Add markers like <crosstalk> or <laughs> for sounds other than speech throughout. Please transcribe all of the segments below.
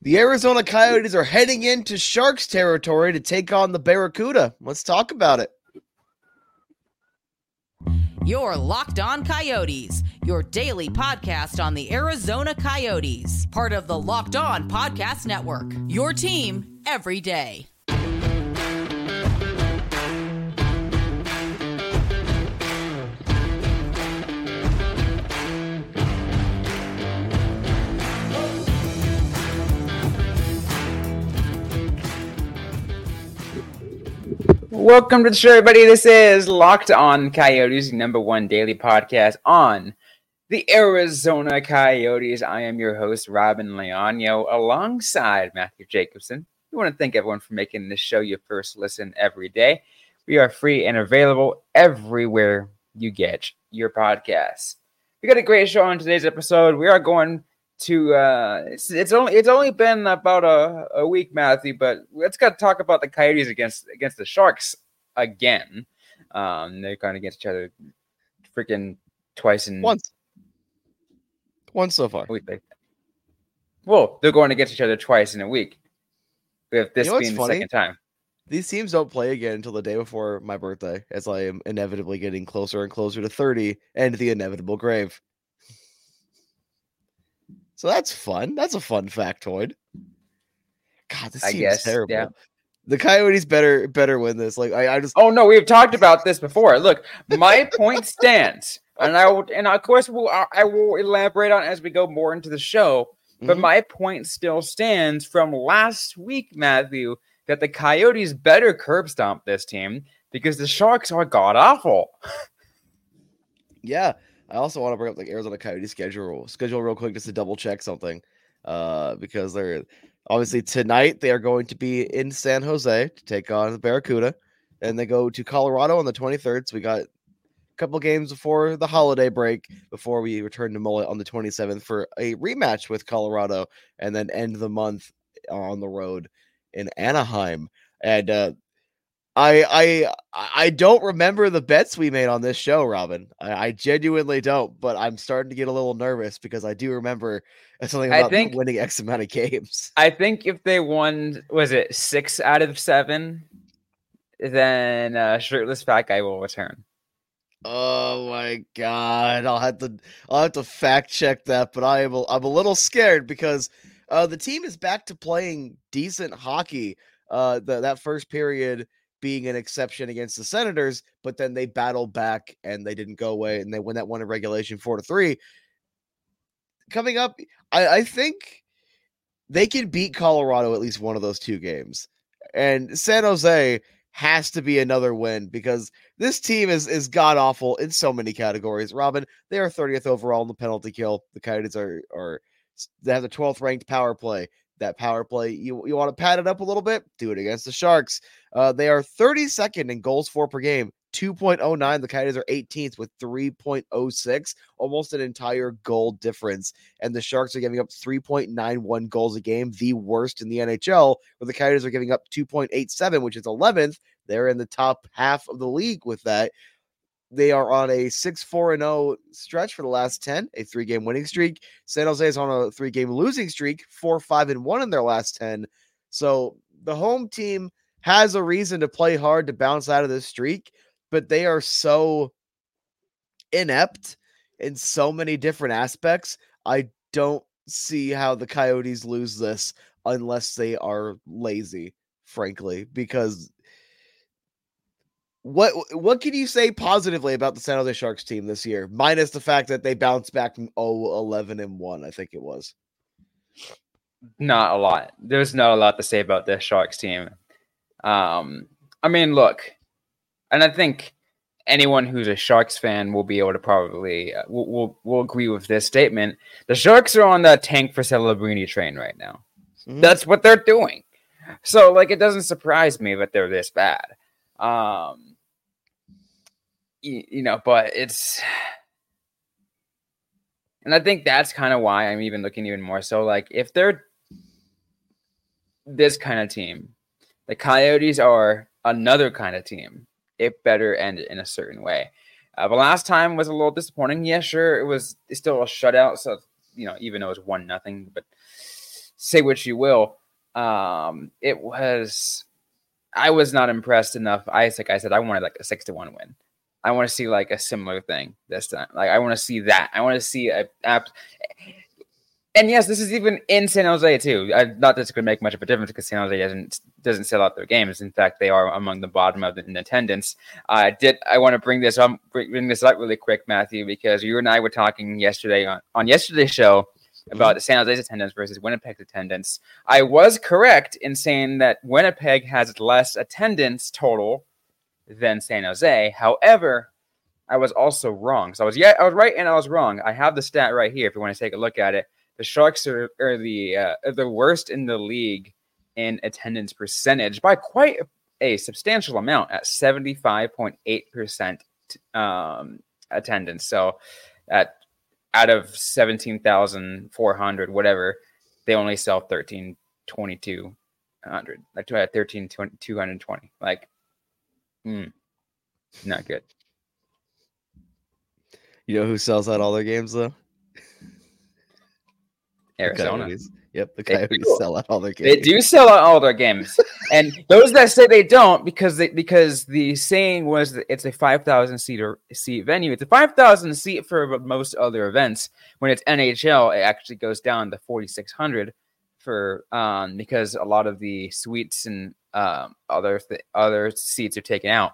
The Arizona Coyotes are heading into Sharks territory to take on the Barracuda. Let's talk about it. Your Locked On Coyotes, your daily podcast on the Arizona Coyotes, part of the Locked On Podcast Network. Your team every day. Welcome to the show, everybody. This is Locked On Coyotes, number one daily podcast on the Arizona Coyotes. I am your host, Robyn Leaño, alongside Matthew Jacobson. We want to thank everyone for making this show your first listen every day. We are free and available everywhere you get your podcasts. We got a great show on today's episode. We are going to uh it's, it's only it's only been about a, a week matthew but let's got to talk about the coyotes against against the sharks again um they're going against each other freaking twice in Once. Once so far. week like well they're going against each other twice in a week with this You know being the funny? second time These teams don't play again until the day before my birthday, as I am inevitably getting closer and closer to 30 and the inevitable grave. So that's fun. That's a fun factoid. God, this I team guess, is terrible. yeah. The Coyotes better better win this. Like I, I just oh no we've talked about this before look my point stands and i will and of course we'll, i will elaborate on it as we go more into the show But Mhm. my point still stands from last week, Matthew, that the Coyotes better curb stomp this team because the Sharks are god awful. <laughs> Yeah. I also want to bring up the Arizona Coyotes schedule schedule real quick just to double check something. Uh, because they're obviously tonight they are going to be in San Jose to take on the Barracuda, and they go to Colorado on the 23rd. So we got a couple games before the holiday break before we return to Mullett on the 27th for a rematch with Colorado, and then end the month on the road in Anaheim. And uh, I I I don't remember the bets we made on this show, Robyn. I, I genuinely don't, but I'm starting to get a little nervous because I do remember something I about think- winning X amount of games. I think if they won, was it six out of seven, then uh, shirtless fat guy will return. Oh my god, I'll have to I'll have to fact check that, but I am a, I'm a little scared because uh, the team is back to playing decent hockey. Uh, the, that first period being an exception against the Senators, but then they battled back and they didn't go away and they win that one in regulation four to three. Coming up, I, I think they can beat Colorado at least one of those two games, and San Jose has to be another win because this team is is god awful in so many categories. Robyn, they are 30th overall in the penalty kill. The Coyotes are are they have the 12th ranked power play. That power play, you you want to pad it up a little bit, do it against the Sharks. Uh, they are 32nd in goals for per game, 2.09. The Coyotes are 18th with 3.06, almost an entire goal difference. And the Sharks are giving up 3.91 goals a game, the worst in the NHL, where the Coyotes are giving up 2.87, which is 11th. They're in the top half of the league with that. They are on a 6 4 and 0 stretch for the last 10, a three game winning streak. San Jose is on a three game losing streak, 4 5 and 1 in their last 10. So the home team has a reason to play hard to bounce out of this streak, but they are so inept in so many different aspects. I don't see how the Coyotes lose this unless they are lazy, frankly, because what what can you say positively about the San Jose Sharks team this year, minus the fact that they bounced back from 0 11 and 1, I think it was. Not a lot. There's not a lot to say about this Sharks team. Um, I mean, look, and I think anyone who's a Sharks fan will be able to probably uh, will, will will agree with this statement. The Sharks are on the tank for Celebrini train right now. Mhm. That's what they're doing. So, like, it doesn't surprise me that they're this bad. Um, you, you know, but it's, and I think that's kind of why I'm even looking even more so. Like, if they're this kind of team, the Coyotes are another kind of team. It better end in a certain way. Uh, the last time was a little disappointing. Yeah, sure, it was still a shutout. So you know, even though it was one nothing, but say what you will. Um, it was I was not impressed enough. I like I said, I wanted like a six to one win. I want to see like a similar thing this time. Like I want to see that. I want to see a app. And yes, this is even in San Jose too. I, not that it's going to make much of a difference because San Jose doesn't doesn't sell out their games. In fact, they are among the bottom of the, in attendance. I uh, did. I want to bring this up, bring this up really quick, Matthew, because you and I were talking yesterday on on yesterday's show about the San Jose's attendance versus Winnipeg's attendance. I was correct in saying that Winnipeg has less attendance total than San Jose. However, I was also wrong. So I was yeah, I was right and I was wrong. I have the stat right here if you want to take a look at it. The Sharks are, are the uh, the worst in the league in attendance percentage by quite a, substantial amount at 75.8% um, attendance. So at out of 17,400 whatever, they only sell 13 2200 like 13 220 like mm, not good you know who sells out all their games though Arizona. Yep, the Coyotes sell out all their games. They do sell out all their games, <laughs> and those that say they don't because they because the saying was that it's a five thousand seat seat venue. It's a five thousand seat for most other events. When it's NHL, it actually goes down to forty six hundred for um because a lot of the suites and um other th- other seats are taken out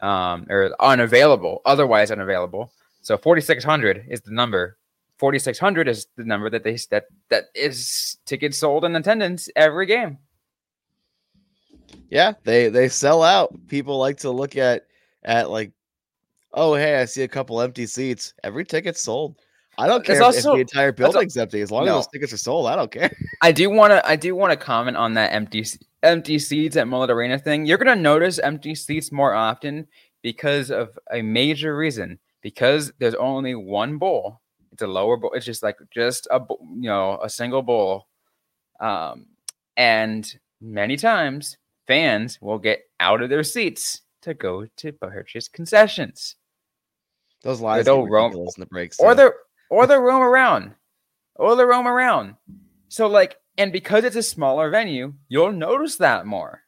um or unavailable, otherwise unavailable. So forty six hundred is the number. 4600 is the number that they that that is tickets sold in attendance every game. Yeah they they sell out. People like to look at at like oh hey i see a couple empty seats. Every ticket's sold i don't care also, if the entire building's empty as long no. as those tickets are sold i don't care <laughs> i do want to i do want to comment on that empty empty seats at Mullett arena thing you're going to notice empty seats more often because of a major reason because there's only one bowl it's a lower bowl. It's just like just a you know a single bowl, um, and many times fans will get out of their seats to go to purchase concessions. Those lines are roam in the breaks, or they're or they roam around, or they roam around. So like, and because it's a smaller venue, you'll notice that more.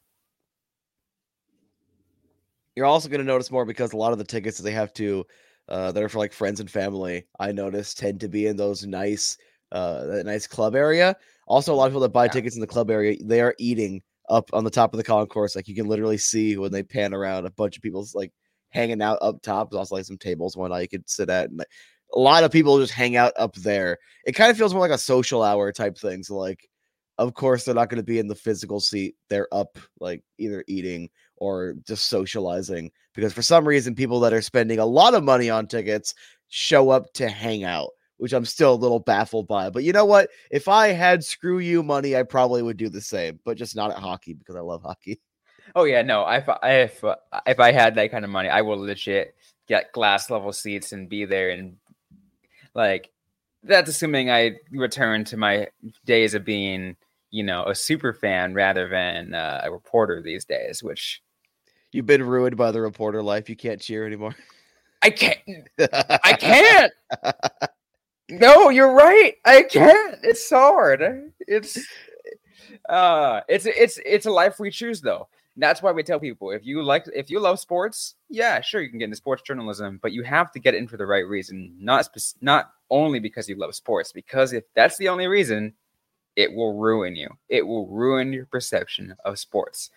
You're also going to notice more because a lot of the tickets that they have to uh, that are for like friends and family, I notice tend to be in those nice, uh, that nice club area. Also, a lot of people that buy yeah. tickets in the club area, they are eating up on the top of the concourse. Like you can literally see when they pan around, a bunch of people's like hanging out up top. There's also like some tables one I could sit at, and like, a lot of people just hang out up there. It kind of feels more like a social hour type thing. So like, of course, they're not going to be in the physical seat. They're up, like either eating or just socializing because for some reason people that are spending a lot of money on tickets show up to hang out which i'm still a little baffled by but you know what if i had screw you money i probably would do the same but just not at hockey because i love hockey oh yeah no if if if i had that kind of money i will legit get glass level seats and be there and like that's assuming i return to my days of being you know a super fan rather than uh, a reporter these days which You've been ruined by the reporter life. You can't cheer anymore. I can't. <laughs> I can't. no, you're right. I can't. It's hard. It's uh it's it's it's a life we choose though. That's why we tell people if you like if you love sports, yeah, sure you can get into sports journalism, but you have to get in for the right reason. Not spe- not only because you love sports, because if that's the only reason, it will ruin you. It will ruin your perception of sports.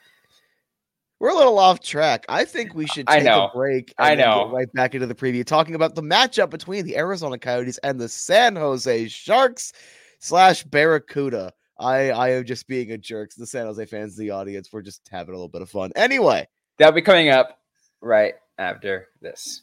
We're a little off track. I think we should take I know. a break. I know. right back into the preview, talking about the matchup between the Arizona Coyotes and the San Jose Sharks slash Barracuda. I I am just being a jerk. The San Jose fans, the audience, we're just having a little bit of fun. Anyway, that'll be coming up right after this.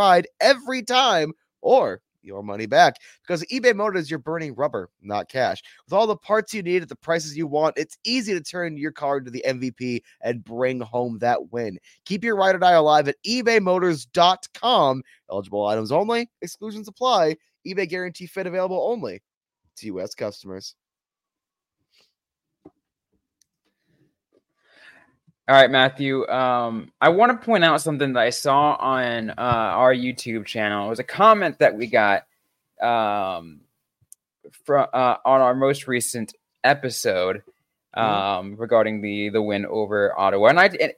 ride every time or your money back because eBay Motors, you're burning rubber, not cash. With all the parts you need at the prices you want, it's easy to turn your car into the MVP and bring home that win. Keep your ride or die alive at ebaymotors.com. Eligible items only, exclusions apply. eBay guarantee fit available only to U.S. customers. All right, Matthew. Um, I want to point out something that I saw on uh, our YouTube channel. It was a comment that we got um, from uh, on our most recent episode um, mm-hmm. regarding the the win over Ottawa, and I and,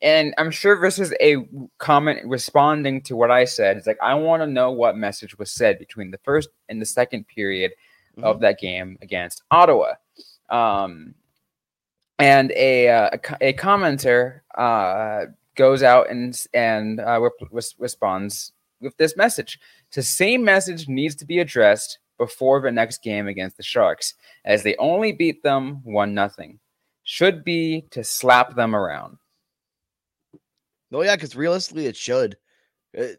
and I'm sure this is a comment responding to what I said. It's like I want to know what message was said between the first and the second period mm-hmm. of that game against Ottawa. Um, and a uh, a, commenter uh, goes out and and uh, re- responds with this message. The same message needs to be addressed before the next game against the Sharks, as they only beat them one nothing. Should be to slap them around. No, yeah, because realistically, it should. It, uh,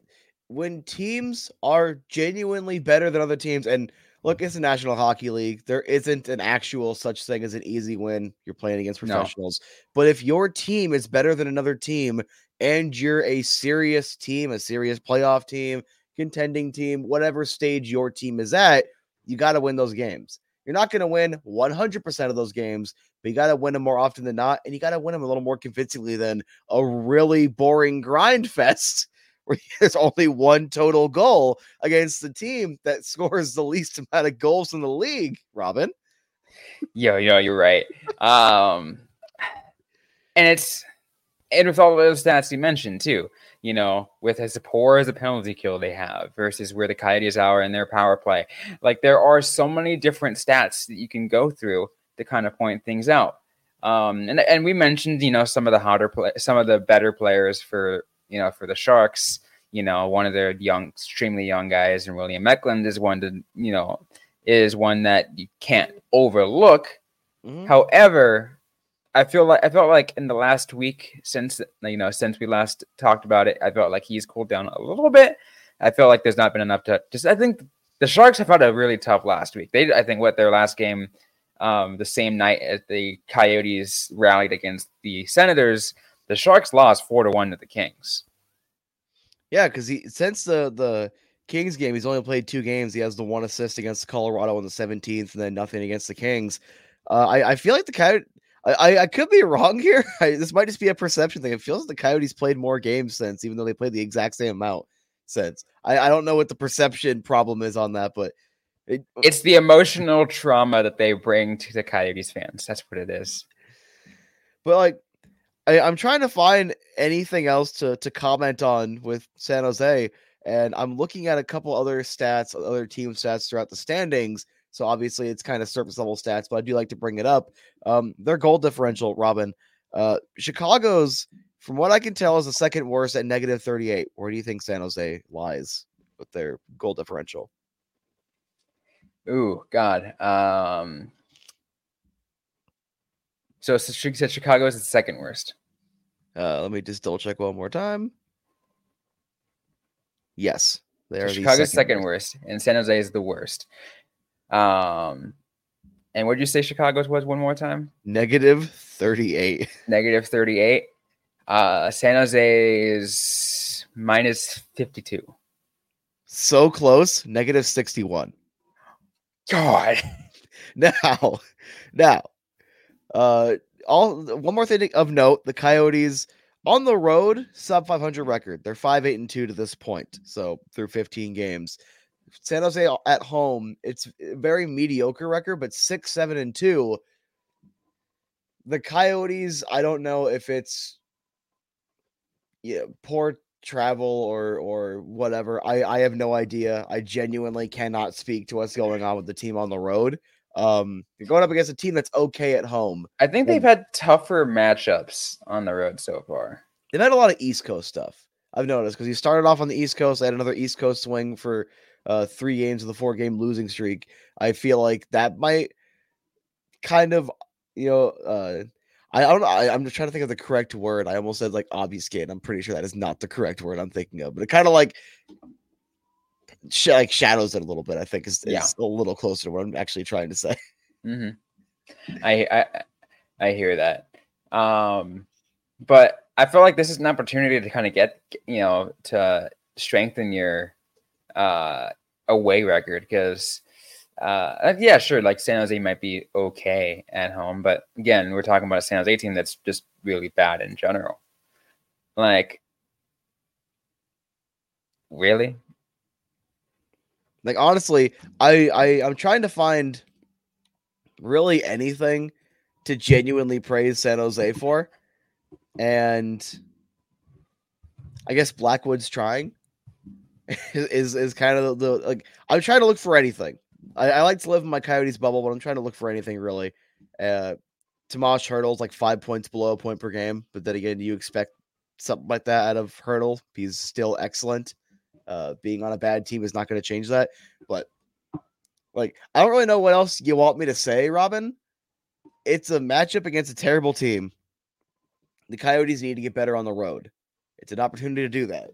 when teams are genuinely better than other teams, and look, it's a National Hockey League. There isn't an actual such thing as an easy win. You're playing against professionals. No. But if your team is better than another team and you're a serious team, a serious playoff team, contending team, whatever stage your team is at, you got to win those games. You're not going to win 100% of those games, but you got to win them more often than not. And you got to win them a little more convincingly than a really boring grind <laughs> fest where there's only one total goal against the team that <laughs> scores the least amount of goals in the league, Robyn. Yo, yo, you're right. Um, and it's and with all those stats you mentioned too, you know, with as poor as a penalty kill they have versus where the Coyotes are in their power play, like there are so many different stats that you can go through to kind of point things out. Um, and and we mentioned, you know, some of the hotter play, some of the better players for you know, for the Sharks, you know, one of their young, extremely young guys, and William Eklund is one to, you know, is one that you can't overlook. Mm-hmm. However, I feel like I felt like in the last week since you know since we last talked about it, I felt like he's cooled down a little bit. I feel like there's not been enough to just. I think the Sharks have had a really tough last week. They, I think, what their last game, um, the same night as the Coyotes rallied against the Senators, the Sharks lost four to one to the Kings. Yeah, because he since the the Kings game, he's only played two games. He has the one assist against Colorado on the 17th, and then nothing against the Kings. Uh, I, I feel like the Coyotes. I, I could be <laughs> wrong here. I, this might just be a perception thing. It feels like the Coyotes played more games since, even though they played the exact same amount since. I, I don't know what the perception problem is on that, but it, it's the emotional trauma that they bring to the Coyotes fans. That's what it is. But like I, am trying to find anything else to to comment on with San Jose, and I'm looking at a couple other stats, other team stats throughout the standings. So obviously, it's kind of surface level stats, but I do like to bring it up. Um, their goal differential, Robyn, uh, Chicago's, from what I can tell, is the second worst at negative 38. Where do you think San Jose lies with their goal differential? Ooh, God. Um, so said Chicago is the second worst. Uh, let me just double check one more time. Yes, they are. So Chicago's second, second worst. worst, and San Jose is the worst. Um, and what did you say Chicago's was one more time? Negative thirty-eight. <laughs> Negative thirty-eight. Uh, San Jose is minus fifty-two. So close. Negative sixty-one. God. <laughs> now, now, uh, all one more thing of note: the Coyotes on the road sub 500 record. They're five eight and two to this point. So through 15 games. San Jose at home, it's a very mediocre record, but six seven and two. The Coyotes, I don't know if it's yeah poor travel or or whatever. I I have no idea. I genuinely cannot speak to what's going on with the team on the road. Um, you're going up against a team that's okay at home. I think they've had tougher matchups on the road so far. They've had a lot of East Coast stuff. I've noticed because he started off on the East Coast. I had another East Coast swing for uh, three games of the four game losing streak. I feel like that might kind of, you know, uh, I, I don't know. I, am just trying to think of the correct word. I almost said like obfuscate. I'm pretty sure that is not the correct word I'm thinking of, but it kind of like sh- like shadows it a little bit. I think is, is Yeah. a little closer to what I'm actually trying to say. hmm I, I I hear that. Um, but I feel like this is an opportunity to kind of get you know to strengthen your uh away record because uh yeah sure like San Jose might be okay at home but again we're talking about a San Jose team that's just really bad in general like really Like honestly, I I I'm trying to find really anything to genuinely praise San Jose for, and I guess Blackwood's trying <laughs> is is kind of the like I'm trying to look for anything. I, I like to live in my Coyotes bubble, but I'm trying to look for anything really. Uh, Tomas Hertl's like five points below a point per game, but then again, you expect something like that out of Hurdle. He's still excellent. Uh, being on a bad team is not going to change that. But like, I don't really know what else you want me to say, Robyn. It's a matchup against a terrible team. The Coyotes need to get better on the road. It's an opportunity to do that.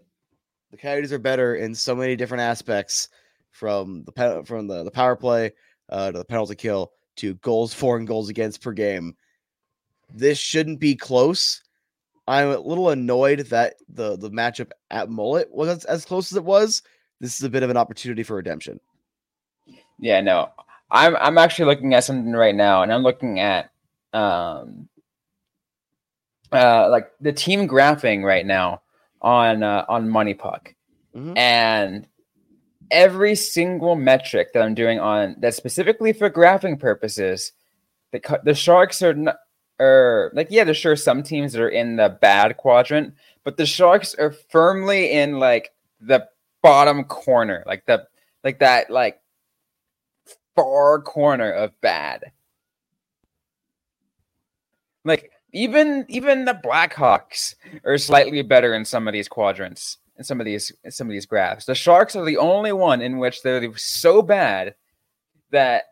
The Coyotes are better in so many different aspects, from the pe- from the, the power play uh, to the penalty kill to goals for and goals against per game. This shouldn't be close. I'm a little annoyed that the the matchup at Mullett was as, as close as it was. This is a bit of an opportunity for redemption. Yeah, no. I'm I'm actually looking at something right now, and I'm looking at um uh like the team graphing right now on uh, on Money Puck, Mhm. and every single metric that I'm doing on that specifically for graphing purposes, the the Sharks are not, are like yeah, there's sure some teams that are in the bad quadrant, but the Sharks are firmly in like the bottom corner, like the like that like far corner of bad. Like even even the Blackhawks are slightly better in some of these quadrants, in some of these some of these graphs. The Sharks are the only one in which they're so bad that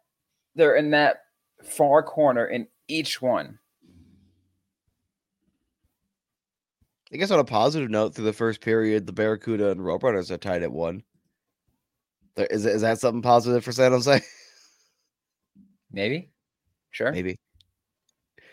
they're in that far corner in each one. I guess on a positive note, through the first period, the Barracuda and Roadrunners are tied at one. There- Is is that something positive for San Jose? Maybe, sure. Maybe.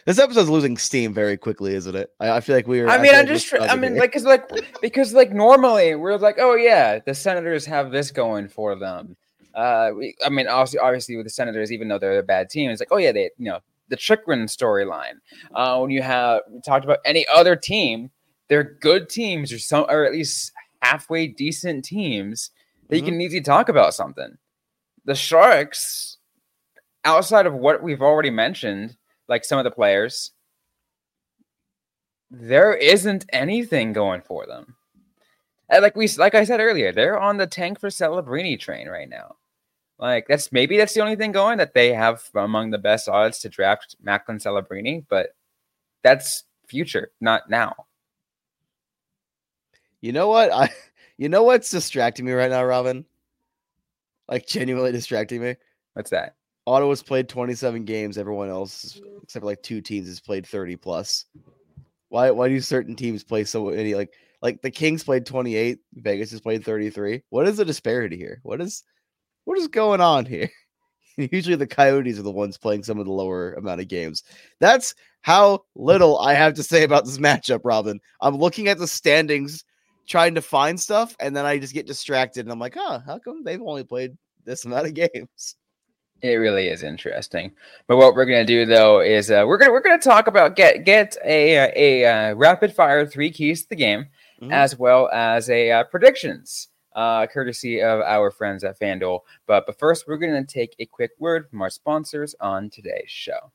This episode's losing steam very quickly, isn't it? I, I feel like we are. I mean, I'm just, I mean, like, cause like, because like normally we're like, oh yeah, the Senators have this going for them. Uh, we, I mean, obviously, obviously with the Senators, even though they're a bad team, it's like, oh yeah, they, you know, the Chychrun storyline. Uh, when you have we talked about any other team, they're good teams or some, or at least halfway decent teams that you Mhm. can easily talk about something. The Sharks, outside of what we've already mentioned, like some of the players, there isn't anything going for them. And like we like I said earlier, they're on the tank for Celebrini train right now. Like that's maybe that's the only thing going that they have among the best odds to draft Macklin Celebrini, but that's future, not now. You know what? I <laughs> you know what's distracting me right now, Robyn? Like genuinely distracting me. What's that? Ottawa's played 27 games. Everyone else, except for like two teams, has played 30 plus. Why? Why do certain teams play so many? Like, like the Kings played 28. Vegas has played 33. What is the disparity here? What is, what is going on here? <laughs> Usually the Coyotes are the ones playing some of the lower amount of games. That's how little I have to say about this matchup, Robyn. I'm looking at the standings, trying to find stuff, and then I just get distracted, and I'm like, huh, how come they've only played this amount of <laughs> games? It really is interesting. But what we're gonna do though is uh, we're gonna we're gonna talk about get get a a uh, rapid fire three keys to the game, Mhm. as well as a uh, predictions, uh, courtesy of our friends at FanDuel. But but first, we're gonna take a quick word from our sponsors on today's show.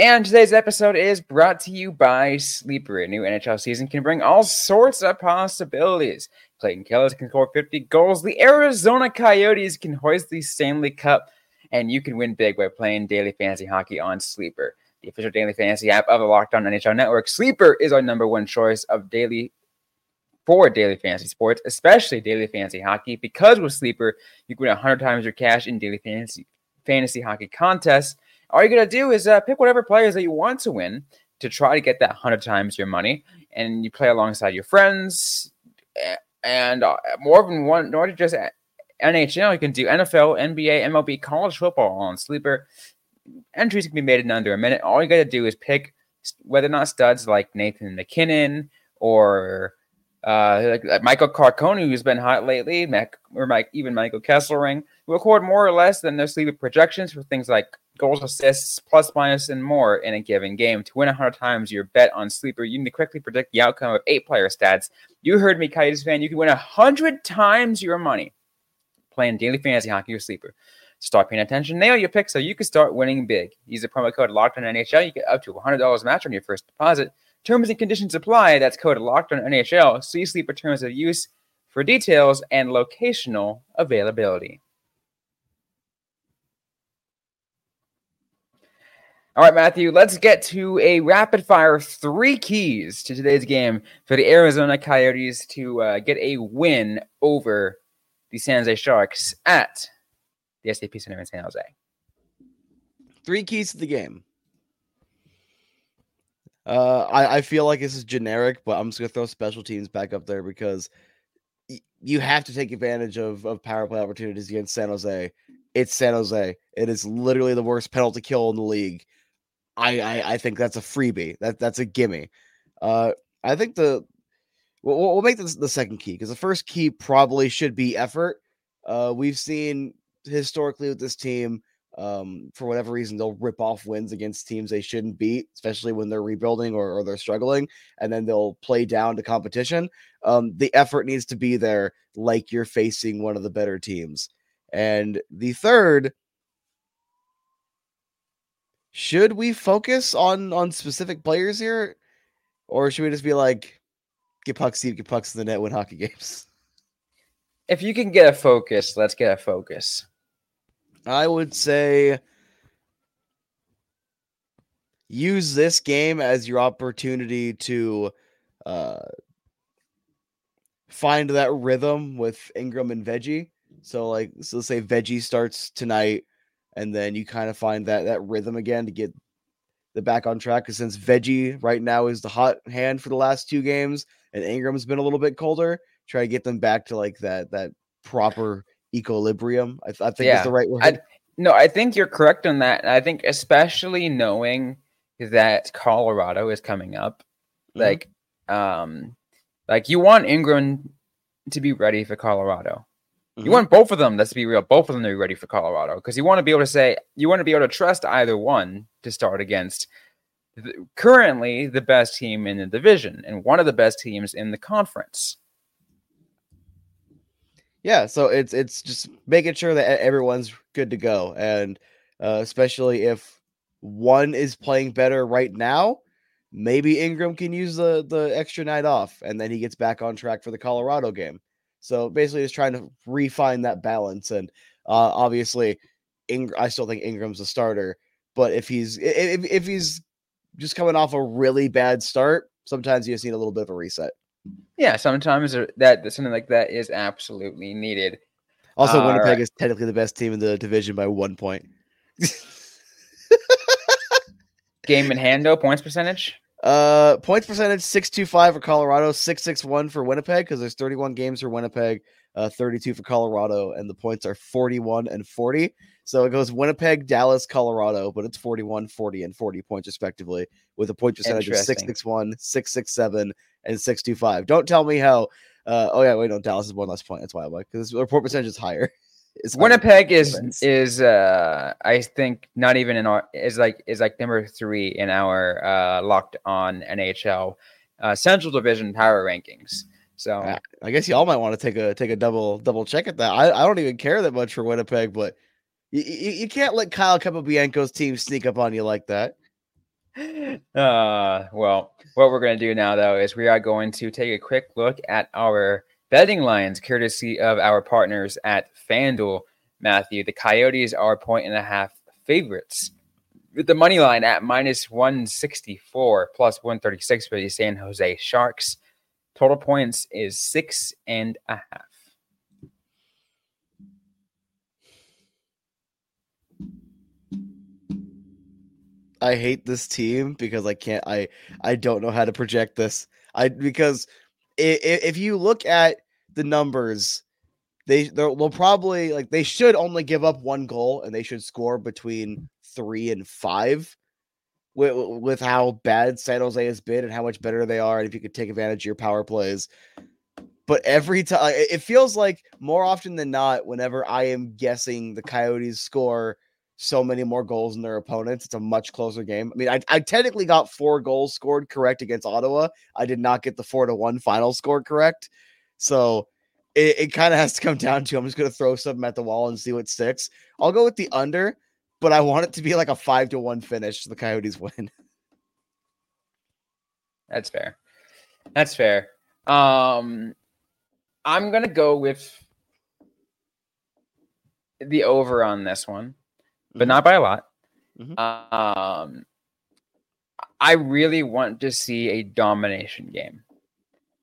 And today's episode is brought to you by Sleeper. A new NHL season can bring all sorts of possibilities. Clayton Keller can score 50 goals. The Arizona Coyotes can hoist the Stanley Cup, and you can win big by playing daily fantasy hockey on Sleeper, the official daily fantasy app of the Locked NHL Network. Sleeper is our number one choice of daily for daily fantasy sports, especially daily fantasy hockey, because with Sleeper you can win 100 times your cash in daily fantasy fantasy hockey contests. All you gotta do is uh, pick whatever players that you want to win to try to get that 100 times your money, and you play alongside your friends. and uh, more than one, not just NHL. You can do NFL, NBA, MLB, college football on Sleeper. Entries can be made in under a minute. All you got to do is pick whether or not studs like Nathan MacKinnon or uh, like, Michael Carcone, who's been hot lately, Mac, or Mike, even Michael Kesselring, who record more or less than their sleeper projections for things like goals, assists, plus, minus, and more in a given game. To win 100 times your bet on Sleeper, you need to quickly predict the outcome of eight player stats. You heard me, Coyotes fan. You can win 100 times your money playing daily fantasy hockey or Sleeper. Start paying attention, nail your pick so you can start winning big. Use the promo code Locked on NHL. You get up to $100 match on your first deposit. Terms and conditions apply. That's code Locked on NHL. See Sleeper terms of use for details and locational availability. All right, Matthew, let's get to a rapid fire three keys to today's game for the Arizona Coyotes to uh, get a win over the San Jose Sharks at the SAP Center in San Jose. Three keys to the game. Uh, I, I feel like this is generic, but I'm just gonna throw special teams back up there because y- you have to take advantage of, of power play opportunities against San Jose. It's San Jose. It is literally the worst penalty kill in the league. I I, I think that's a freebie. That that's a gimme. Uh, I think the we'll, we'll make this the second key because the first key probably should be effort. Uh, we've seen historically with this team, um, for whatever reason, they'll rip off wins against teams they shouldn't beat, especially when they're rebuilding or, or they're struggling, and then they'll play down to competition. Um, the effort needs to be there, like you're facing one of the better teams. And the third, should we focus on on specific players here, or should we just be like, get pucks deep, get pucks in the net, win hockey games? If you can get a focus, let's get a focus. I would say use this game as your opportunity to uh, find that rhythm with Ingram and Veggie. So, like, so let's say Veggie starts tonight, and then you kind of find that that rhythm again to get the back on track. Because since Veggie right now is the hot hand for the last two games, and Ingram's been a little bit colder, try to get them back to like that that proper equilibrium. I, th- I think Yeah, is the right word. I, no, I think you're correct on that. I think especially knowing that Colorado is coming up, Mhm. like, um, like you want Ingram to be ready for Colorado. Mhm. You want both of them. Let's be real. Both of them to be ready for Colorado because you want to be able to say you want to be able to trust either one to start against. the- Currently, the best team in the division and one of the best teams in the conference. Yeah so it's it's just making sure that everyone's good to go and uh, especially if one is playing better right now maybe ingram can use the the extra night off and then he gets back on track for the colorado game. So basically just trying to refine that balance and uh, obviously i still think ingram's a starter but if he's if, if he's just coming off a really bad start sometimes you just need a little bit of a reset Yeah, sometimes that something like that is absolutely needed. Also, All Winnipeg is technically the best team in the division by one point. <laughs> Game in hand, though, points percentage. uh, points percentage six two five for Colorado, six six one for Winnipeg because there's thirty one games for Winnipeg, uh, thirty two for Colorado, and the points are forty one and forty. So it goes Winnipeg, Dallas, Colorado, but it's 41, 40, and 40 points respectively, with a point percentage of Interesting. 661, 667, and 625. Don't tell me how. Uh, oh, yeah, wait, no, Dallas is one less point. That's why I'm like, because their point percentage is higher. <laughs> It's higher. Winnipeg is Defense. is uh I think not even in our is like is like number three in our uh locked on NHL uh Central Division power rankings. So Uh, I guess y'all might want to take a take a double double check at that. I, I don't even care that much for Winnipeg, but you, you, can't let Kyle Capobianco's team sneak up on you like that. uh well what we're gonna do now though is we are going to take a quick look at our betting lines courtesy of our partners at FanDuel. Matthew, the Coyotes are point and a half favorites. With the money line at minus 164 plus 136 for the San Jose Sharks. Total points is six and a half. I hate this team because I can't. I I don't know how to project this. I because if, if you look at the numbers, they they'll, probably like they should only give up one goal and they should score between three and five. With, with how bad San Jose has been and how much better they are, and if you could take advantage of your power plays, but every time it feels like more often than not, whenever I am guessing the Coyotes score so many more goals than their opponents, it's a much closer game. I mean, I, I technically got four goals scored correct against Ottawa. I did not get the four to one final score correct. So it, it kind of has to come down to I'm just going to throw something at the wall and see what sticks. I'll go with the under, but I want it to be like a five to one finish. The Coyotes win. <laughs> That's fair. That's fair. Um, I'm gonna go with the over on this one, but mm-hmm. not by a lot. Mm-hmm. Um, I really want to see a domination game.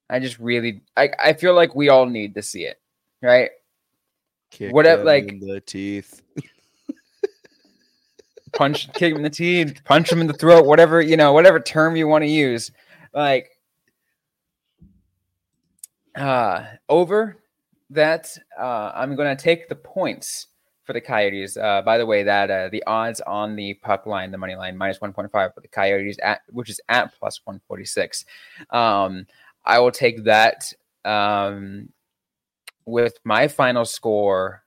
I just really, I, I feel like we all need to see it, right? Kick Whatever, like in the teeth, <laughs> punch, kick him in the teeth, punch him in the throat, whatever you know, whatever term you want to use. Like uh, over that, uh, I'm going to take the points for the Coyotes. Uh, by the way, that uh, the odds on the puck line, the money line, minus 1.5 for the Coyotes, at which is at plus 146. Um, I will take that um, with my final score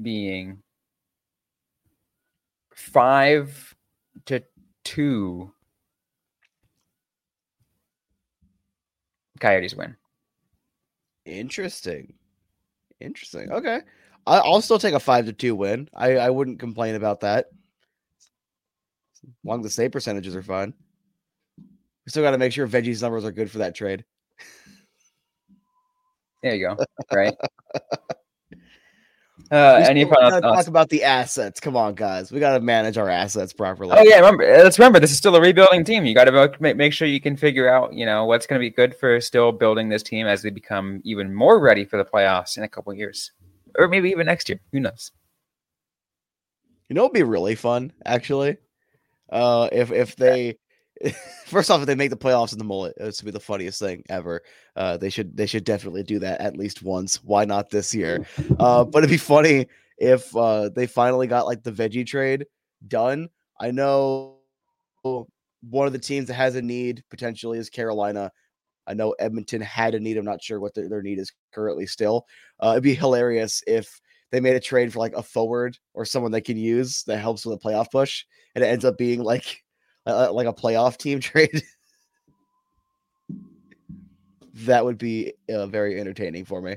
being five to two. Coyotes win. Interesting. Interesting. Okay. I, will still take a five to two win. I, I wouldn't complain about that. As long as the save percentages are fine. We still got to make sure Veggie's numbers are good for that trade. There you go. <laughs> Right. Uh, any final talk about the assets? Come on, guys. We got to manage our assets properly. Oh yeah, remember. Let's remember this is still a rebuilding team. You got to make, make sure you can figure out, you know, what's going to be good for still building this team as they become even more ready for the playoffs in a couple years, or maybe even next year. Who knows? You know, it'd be really fun actually. Uh, if if they <laughs> First off, if they make the playoffs in the Mullett, this would be the funniest thing ever. Uh, they should they should definitely do that at least once. Why not this year? Uh, but it'd be funny if uh, they finally got like the veggie trade done. I know one of the teams that has a need potentially is Carolina. I know Edmonton had a need. I'm not sure what their, their need is currently still. Uh, it'd be hilarious if they made a trade for like a forward or someone they can use that helps with a playoff push, and it ends up being like uh, like a playoff team <laughs> trade. that would be uh, very entertaining for me.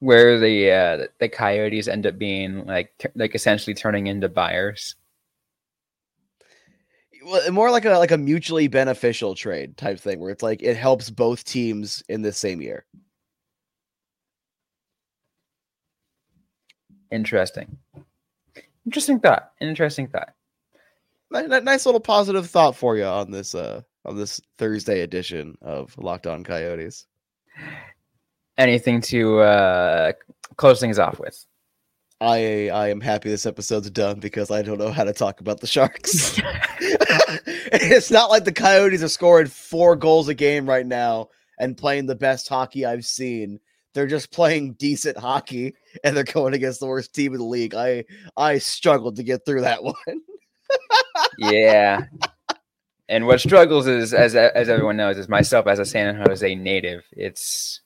Where the uh, the Coyotes end up being like t- like essentially turning into buyers. Well, more like a like a mutually beneficial trade type thing, where it's like it helps both teams in the same year. Interesting. Interesting thought. Interesting thought nice little positive thought for you on this uh on this Thursday edition of Locked On Coyotes. Anything to uh close things off with? I I am happy this episode's done because I don't know how to talk about the Sharks. <laughs> it's not like the Coyotes are scoring four goals a game right now and playing the best hockey I've seen. They're just playing decent hockey and they're going against the worst team in the league. I I struggled to get through that <laughs> one yeah. And what struggles is, as as everyone knows, is myself as a San Jose native. It's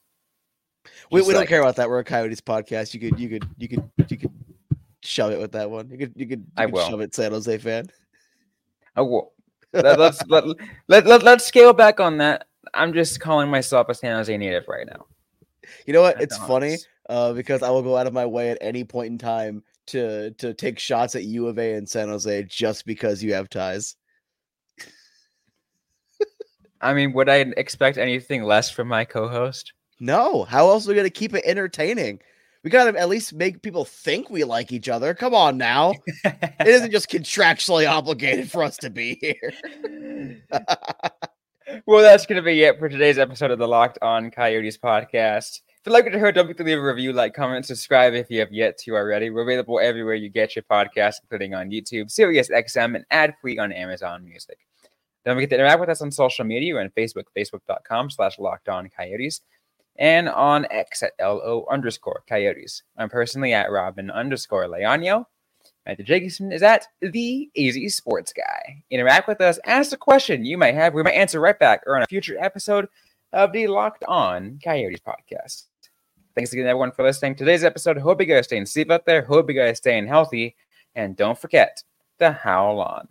we, we like, don't care about that. We're a Coyotes podcast. You could you could you could you could shove it with that one. You could you could, you I could will shove it, San Jose fan. I will. <laughs> let, us let, let, let, let's scale back on that. I'm just calling myself a San Jose native right now. You know what? It's funny uh, because I will go out of my way at any point in time to to take shots at U of A and San Jose just because you have ties. I mean, would I expect anything less from my co-host? No. How else are we gonna keep it entertaining? We gotta at least make people think we like each other. Come on now. it isn't <laughs> just contractually obligated for us to be here. <laughs> <laughs> well, that's gonna be it for today's episode of the Locked On Coyotes podcast. If you like what you heard, don't forget to leave a review, like, comment, subscribe if you have yet to already. We're available everywhere you get your podcast, including on YouTube, Sirius XM, and ad-free on Amazon Music. Don't forget to interact with us on social media. We're on Facebook, facebook.com slash locked on coyotes. and on X at LO underscore Coyotes. I'm personally at Robyn underscore Leano. Matthew Jacobson is at the AZ Sports Guy. Interact with us, ask a question you might have. We might answer right back or on a future episode of the Locked On Coyotes podcast. Thanks again, everyone, for listening to today's episode. Hope you guys staying safe out there. Hope you guys staying healthy. And don't forget to howl on.